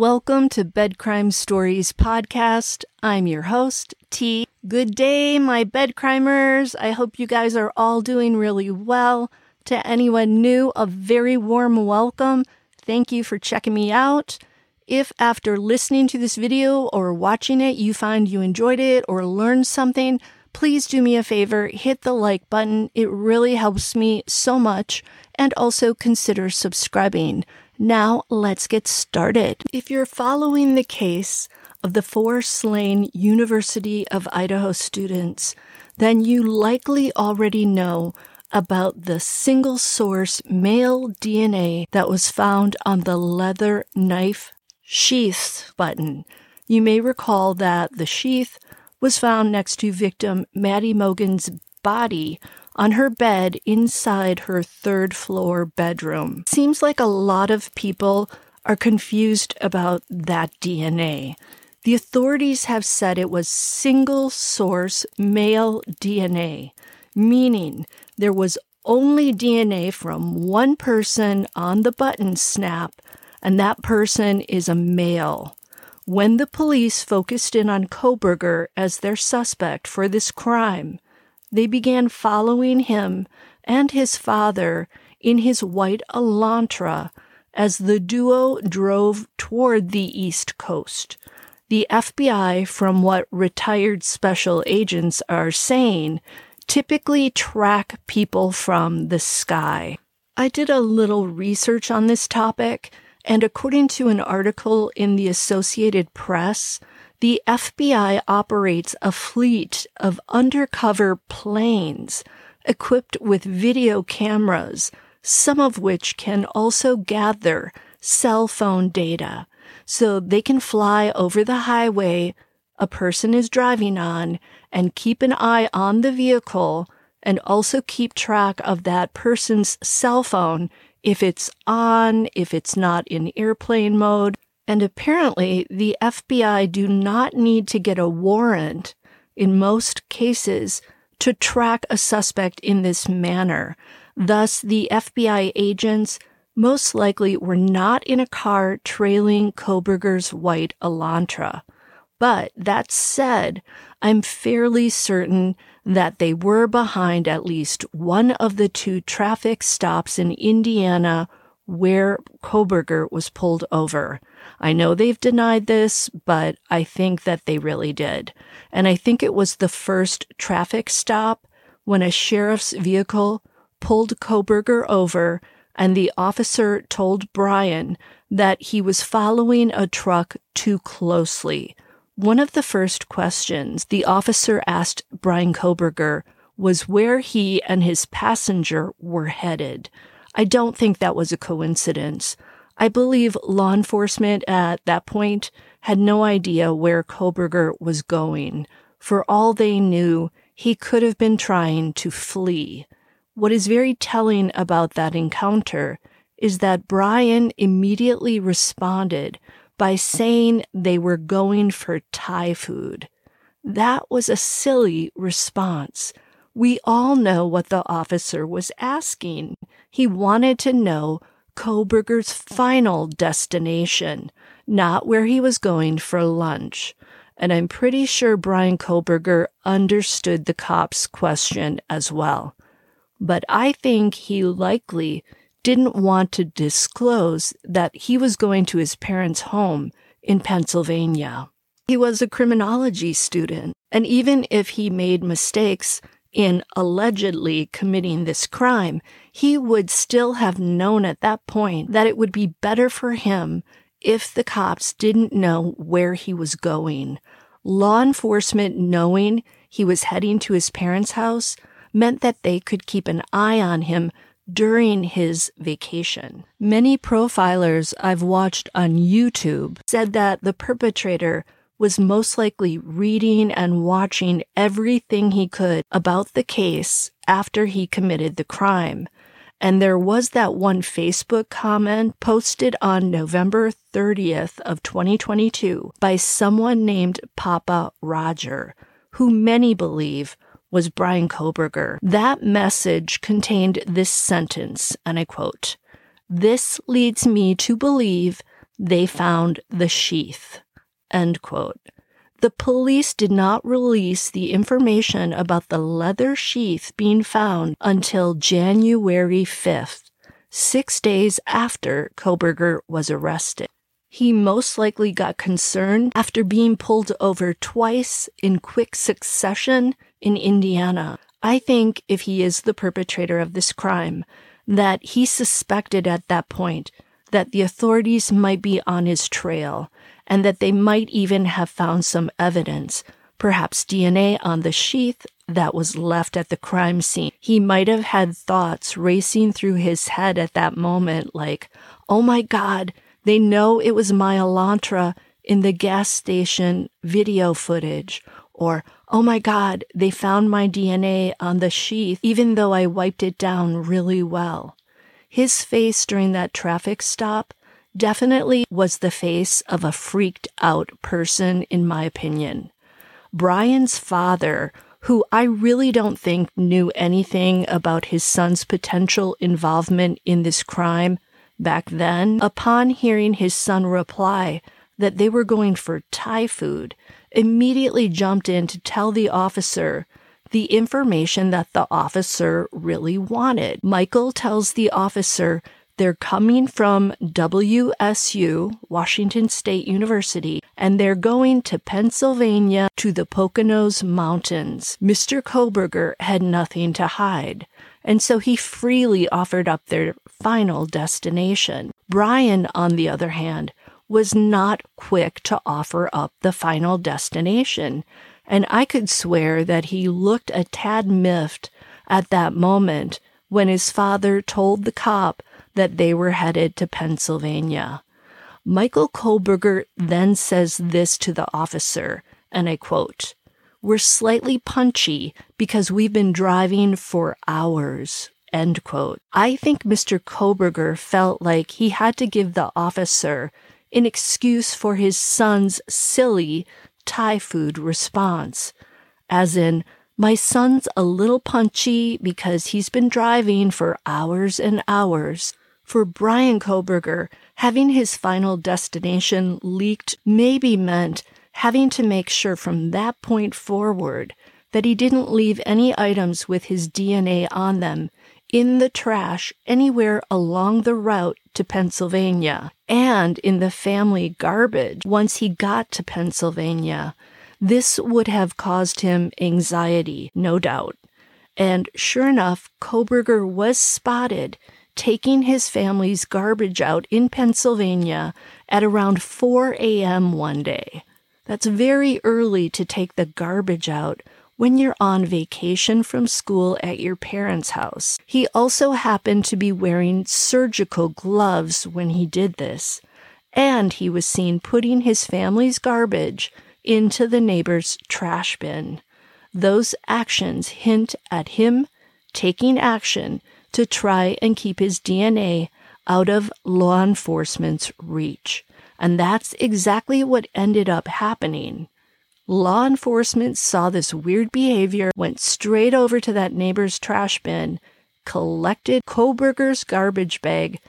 Welcome to Bed Crime Stories podcast. I'm your host, T. Good day, my bed crimers. I hope you guys are all doing really well. To anyone new, a very warm welcome. Thank you for checking me out. If after listening to this video or watching it, you find you enjoyed it or learned something, please do me a favor, hit the like button. It really helps me so much. And also consider subscribing. Now let's get started. If you're following the case of the four slain University of Idaho students, then you likely already know about the single source male DNA that was found on the leather knife sheath button. You may recall that the sheath was found next to victim Maddie Mogen's body on her bed inside her third floor bedroom. Seems like a lot of people are confused about that DNA. The authorities have said it was single source male DNA, meaning there was only DNA from one person on the button snap, and that person is a male. When the police focused in on Kohberger as their suspect for this crime, they began following him and his father in his white Elantra as the duo drove toward the East Coast. The FBI, from what retired special agents are saying, typically track people from the sky. I did a little research on this topic and according to an article in the Associated Press, the FBI operates a fleet of undercover planes equipped with video cameras, some of which can also gather cell phone data. So they can fly over the highway a person is driving on and keep an eye on the vehicle and also keep track of that person's cell phone if it's on, if it's not in airplane mode. And apparently, the FBI do not need to get a warrant in most cases to track a suspect in this manner. Thus, the FBI agents most likely were not in a car trailing Kohberger's white Elantra. But that said, I'm fairly certain that they were behind at least one of the two traffic stops in Indiana where Kohberger was pulled over. I know they've denied this, but I think that they really did. And I think it was the first traffic stop when a sheriff's vehicle pulled Kohberger over and the officer told Bryan that he was following a truck too closely. One of the first questions the officer asked Bryan Kohberger was where he and his passenger were headed. I don't think that was a coincidence. I believe law enforcement at that point had no idea where Kohberger was going. For all they knew, he could have been trying to flee. What is very telling about that encounter is that Bryan immediately responded by saying they were going for Thai food. That was a silly response. We all know what the officer was asking. He wanted to know Kohberger's final destination, not where he was going for lunch. And I'm pretty sure Bryan Kohberger understood the cop's question as well. But I think he likely didn't want to disclose that he was going to his parents' home in Pennsylvania. He was a criminology student, and even if he made mistakes in allegedly committing this crime, he would still have known at that point that it would be better for him if the cops didn't know where he was going. Law enforcement knowing he was heading to his parents' house meant that they could keep an eye on him during his vacation. Many profilers I've watched on YouTube said that the perpetrator was most likely reading and watching everything he could about the case after he committed the crime. And there was that one Facebook comment posted on November 30th of 2022 by someone named Papa Roger, who many believe was Bryan Kohberger. That message contained this sentence, and I quote, This leads me to believe they found the sheath. End quote. The police did not release the information about the leather sheath being found until January 5th, six days after Kohberger was arrested. He most likely got concerned after being pulled over twice in quick succession in Indiana. I think if he is the perpetrator of this crime, that he suspected at that point that the authorities might be on his trail and that they might even have found some evidence, perhaps DNA on the sheath that was left at the crime scene. He might have had thoughts racing through his head at that moment, like, oh my God, they know it was my Elantra in the gas station video footage. Or, oh my God, they found my DNA on the sheath, even though I wiped it down really well. His face during that traffic stop definitely was the face of a freaked out person, in my opinion. Bryan's father, who I really don't think knew anything about his son's potential involvement in this crime back then, upon hearing his son reply that they were going for Thai food, immediately jumped in to tell the officer the information that the officer really wanted. Michael tells the officer they're coming from WSU, Washington State University, and they're going to Pennsylvania to the Poconos Mountains. Mr. Kohberger had nothing to hide, and so he freely offered up their final destination. Bryan, on the other hand, was not quick to offer up the final destination, and I could swear that he looked a tad miffed at that moment when his father told the cop that they were headed to Pennsylvania. Michael Kohberger then says this to the officer, and I quote, We're slightly punchy because we've been driving for hours. End quote. I think Mr. Kohberger felt like he had to give the officer an excuse for his son's silly Thai food response, as in, my son's a little punchy because he's been driving for hours and hours. For Bryan Kohberger, having his final destination leaked maybe meant having to make sure from that point forward that he didn't leave any items with his DNA on them in the trash anywhere along the route to Pennsylvania and in the family garbage once he got to Pennsylvania. This would have caused him anxiety, no doubt. And sure enough, Kohberger was spotted taking his family's garbage out in Pennsylvania at around 4 a.m. one day. That's very early to take the garbage out when you're on vacation from school at your parents' house. He also happened to be wearing surgical gloves when he did this, and he was seen putting his family's garbage into the neighbor's trash bin. Those actions hint at him taking action to try and keep his DNA out of law enforcement's reach. And that's exactly what ended up happening. Law enforcement saw this weird behavior, went straight over to that neighbor's trash bin, collected Kohberger's garbage bag,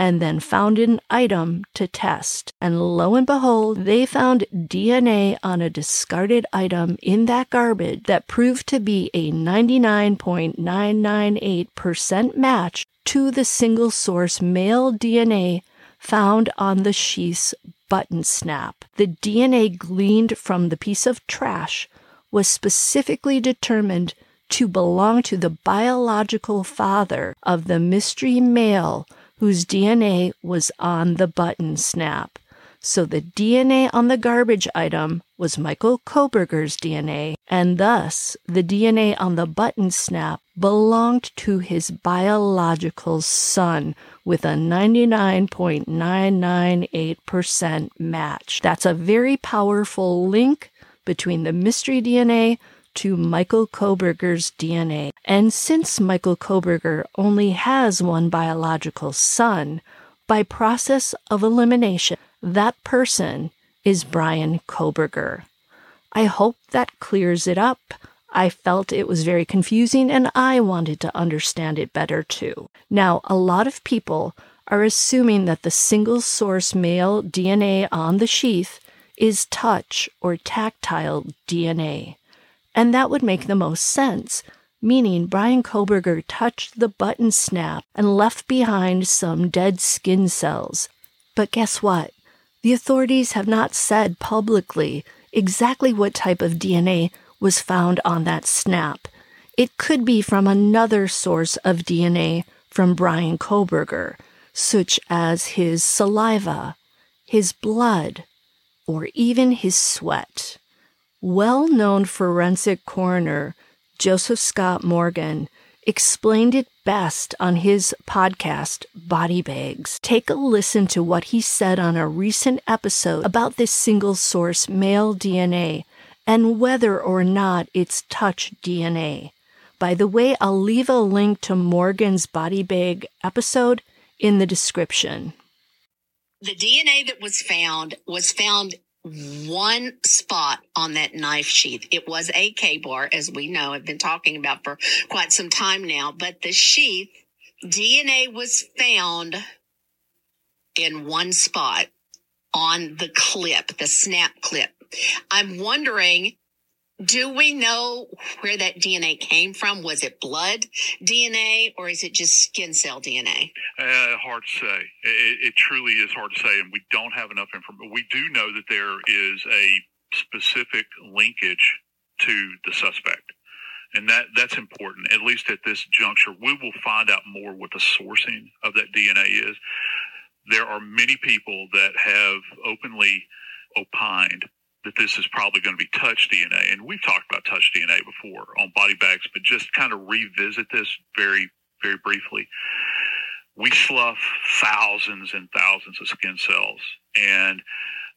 and then found an item to test. And lo and behold, they found DNA on a discarded item in that garbage that proved to be a 99.998% match to the single source male DNA found on the sheath's button snap. The DNA gleaned from the piece of trash was specifically determined to belong to the biological father of the mystery male whose DNA was on the button snap. So the DNA on the garbage item was Michael Kohberger's DNA, and thus the DNA on the button snap belonged to his biological son with a 99.998% match. That's a very powerful link between the mystery DNA to Michael Kohberger's DNA. And since Michael Kohberger only has one biological son, by process of elimination, that person is Bryan Kohberger. I hope that clears it up. I felt it was very confusing and I wanted to understand it better too. Now, a lot of people are assuming that the single source male DNA on the sheath is touch or tactile DNA. And that would make the most sense, meaning Bryan Kohberger touched the button snap and left behind some dead skin cells. But guess what? The authorities have not said publicly exactly what type of DNA was found on that snap. It could be from another source of DNA from Bryan Kohberger, such as his saliva, his blood, or even his sweat. Well known forensic coroner Joseph Scott Morgan explained it best on his podcast, Body Bags. Take a listen to what he said on a recent episode about this single source male DNA and whether or not it's touch DNA. By the way, I'll leave a link to Morgan's body bag episode in the description. The DNA that was found was found one spot on that knife sheath. It was a Ka-Bar, as we know, I've been talking about for quite some time now, but the sheath DNA was found in one spot on the clip, the snap clip. I'm wondering do we know where that DNA came from? Was it blood DNA or is it just skin cell DNA? Uh, hard to say. It, it, truly is hard to say, and we don't have enough information. We do know that there is a specific linkage to the suspect. And that, that's important, at least at this juncture. We will find out more what the sourcing of that DNA is. There are many people that have openly opined that this is probably going to be touch DNA. And we've talked about touch DNA before on body bags, but just kind of revisit this very, very briefly. We slough thousands and thousands of skin cells. And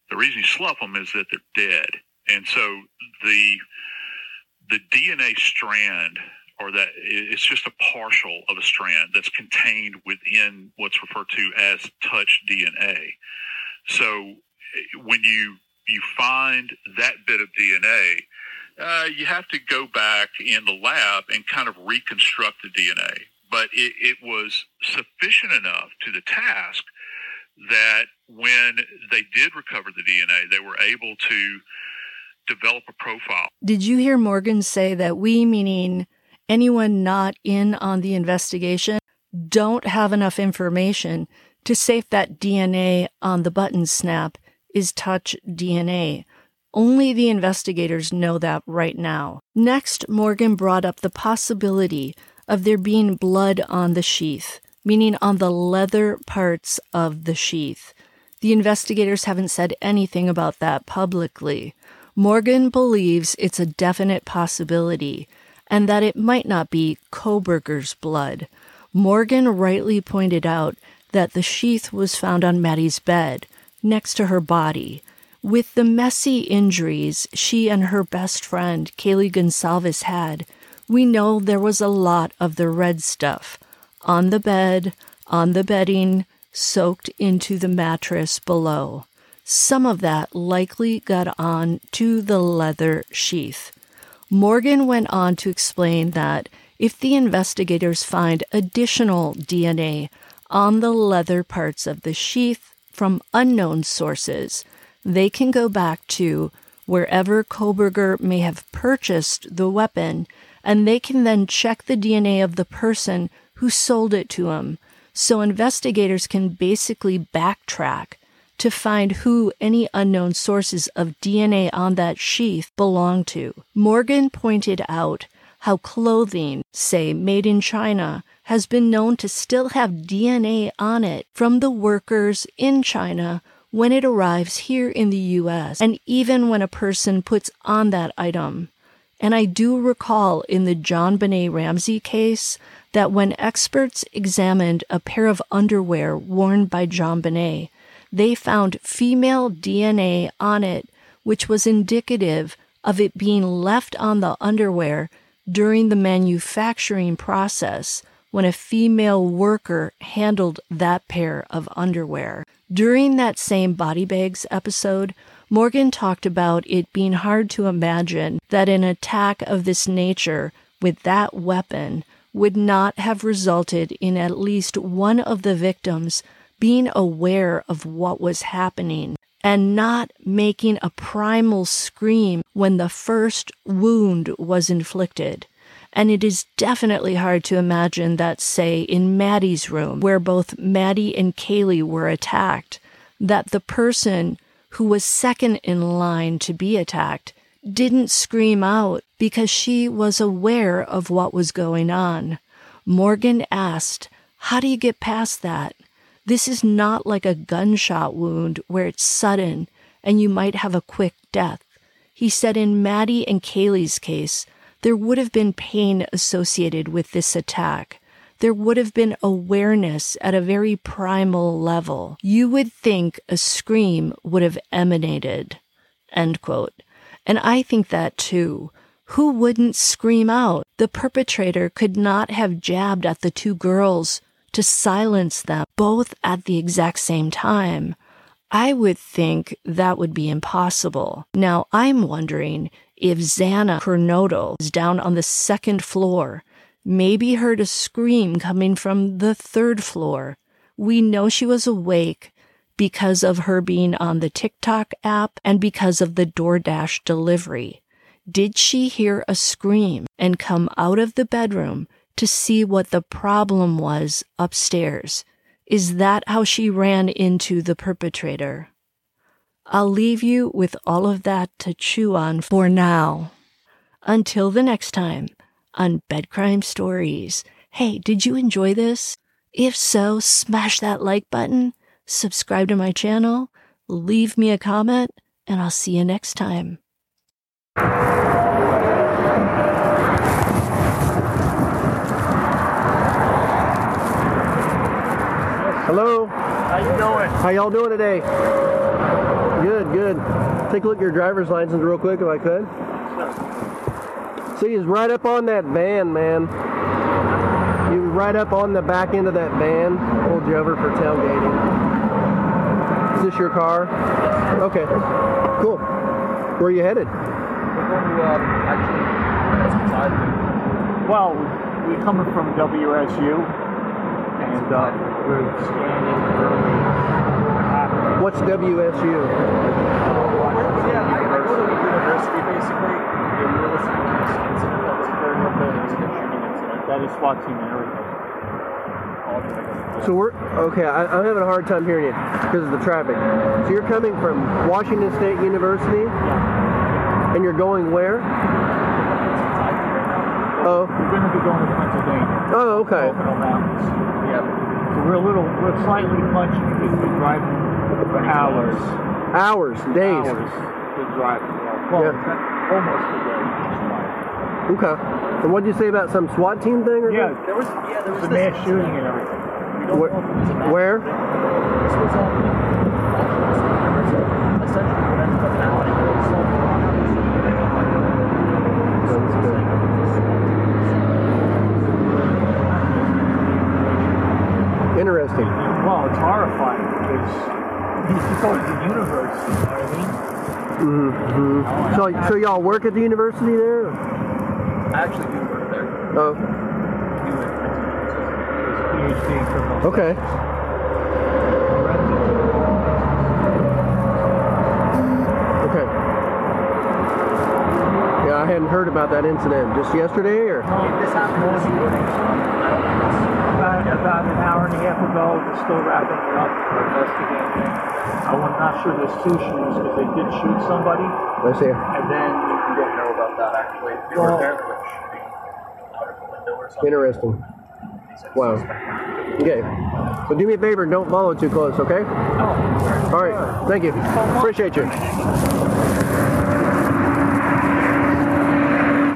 the reason you slough them is that they're dead. And so the the DNA strand or that it's just a partial of a strand that's contained within what's referred to as touch DNA. So eh, when you you find that bit of DNA, uh, you have to go back in the lab and kind of reconstruct the DNA. But it, it was sufficient enough to the task that when they did recover the DNA, they were able to develop a profile. Did you hear Morgan say that we, meaning anyone not in on the investigation, don't have enough information to if that DNA on the button snap is touch DNA. Only the investigators know that right now. Next, Morgan brought up the possibility of there being blood on the sheath, meaning on the leather parts of the sheath. The investigators haven't said anything about that publicly. Morgan believes it's a definite possibility and that it might not be Kohberger's blood. Morgan rightly pointed out that the sheath was found on Maddie's bed, next to her body. With the messy injuries she and her best friend, Kaylee Goncalves, had, we know there was a lot of the red stuff on the bed, on the bedding, soaked into the mattress below. Some of that likely got on to the leather sheath. Morgan went on to explain that if the investigators find additional DNA on the leather parts of the sheath, from unknown sources. They can go back to wherever Kohberger may have purchased the weapon, and they can then check the DNA of the person who sold it to him. So investigators can basically backtrack to find who any unknown sources of DNA on that sheath belong to. Morgan pointed out how clothing, say made in China, has been known to still have DNA on it from the workers in China when it arrives here in the US, and even when a person puts on that item. And I do recall in the JonBenét Ramsey case that when experts examined a pair of underwear worn by JonBenét, they found female DNA on it, which was indicative of it being left on the underwear during the manufacturing process when a female worker handled that pair of underwear. During that same Body Bags episode, Morgan talked about it being hard to imagine that an attack of this nature with that weapon would not have resulted in at least one of the victims being aware of what was happening and not making a primal scream when the first wound was inflicted. And it is definitely hard to imagine that, say, in Maddie's room, where both Maddie and Kaylee were attacked, that the person who was second in line to be attacked didn't scream out because she was aware of what was going on. Morgan asked, How do you get past that? This is not like a gunshot wound where it's sudden and you might have a quick death. He said in Maddie and Kaylee's case, there would have been pain associated with this attack. There would have been awareness at a very primal level. You would think a scream would have emanated. End quote. And I think that too. Who wouldn't scream out? The perpetrator could not have jabbed at the two girls to silence them both at the exact same time. I would think that would be impossible. Now, I'm wondering if Xana Kernodle is down on the second floor, maybe heard a scream coming from the third floor. We know she was awake because of her being on the TikTok app and because of the DoorDash delivery. Did she hear a scream and come out of the bedroom to see what the problem was upstairs? Is that how she ran into the perpetrator? I'll leave you with all of that to chew on for now. Until the next time on Bed Crime Stories. Hey, did you enjoy this? If so, smash that like button, subscribe to my channel, leave me a comment, and I'll see you next time. Hello. How you doing? How y'all doing today? Good, good. Take a look at your driver's license real quick if I could. See, he's right up on that van, man. Was right up on the back end of that van. Pulled you over for tailgating. Is this your car? Okay. Cool. Where are you headed? We're going to um, actually that's beside me. Well, we're coming from WSU, and uh, scanning early. What's WSU? Yeah, I, I go to university basically. It was an incident that was occurring up there. It was a shooting incident. That is SWAT team and everything. So we're okay. I, I'm having a hard time hearing you because of the traffic. So you're coming from Washington State University, Yeah. and you're going where? Oh, We're going to be going to Pennsylvania. oh, okay. Pocono Mountains. Yeah. So we're a little, we're slightly punchy because we're driving for hours. Hours, days. Hours to drive. Well, Yeah. almost a day. Okay. And what did you say about some SWAT team thing? Or Yeah, something? there was yeah there was a mass shooting and everything. We Where- know was a where? This was on essentially what ended up happening was Interesting. well, it's horrifying because these people the university, you know what I mean? Mm-hmm. So, so y'all work at the university there? I actually do work there. Oh, PhD criminal. Okay. About that incident. Just yesterday, or? This happened this morning. About, about an hour and a half ago, we're still wrapping it up for investigating. I'm not sure there's two shooters because they did shoot somebody, I see. and then We don't know about that actually. They Well- were there they were shooting out of the window or something. Interesting. Wow. Okay. So do me a favor, don't follow too close, okay? oh, All right. Thank you. Appreciate you.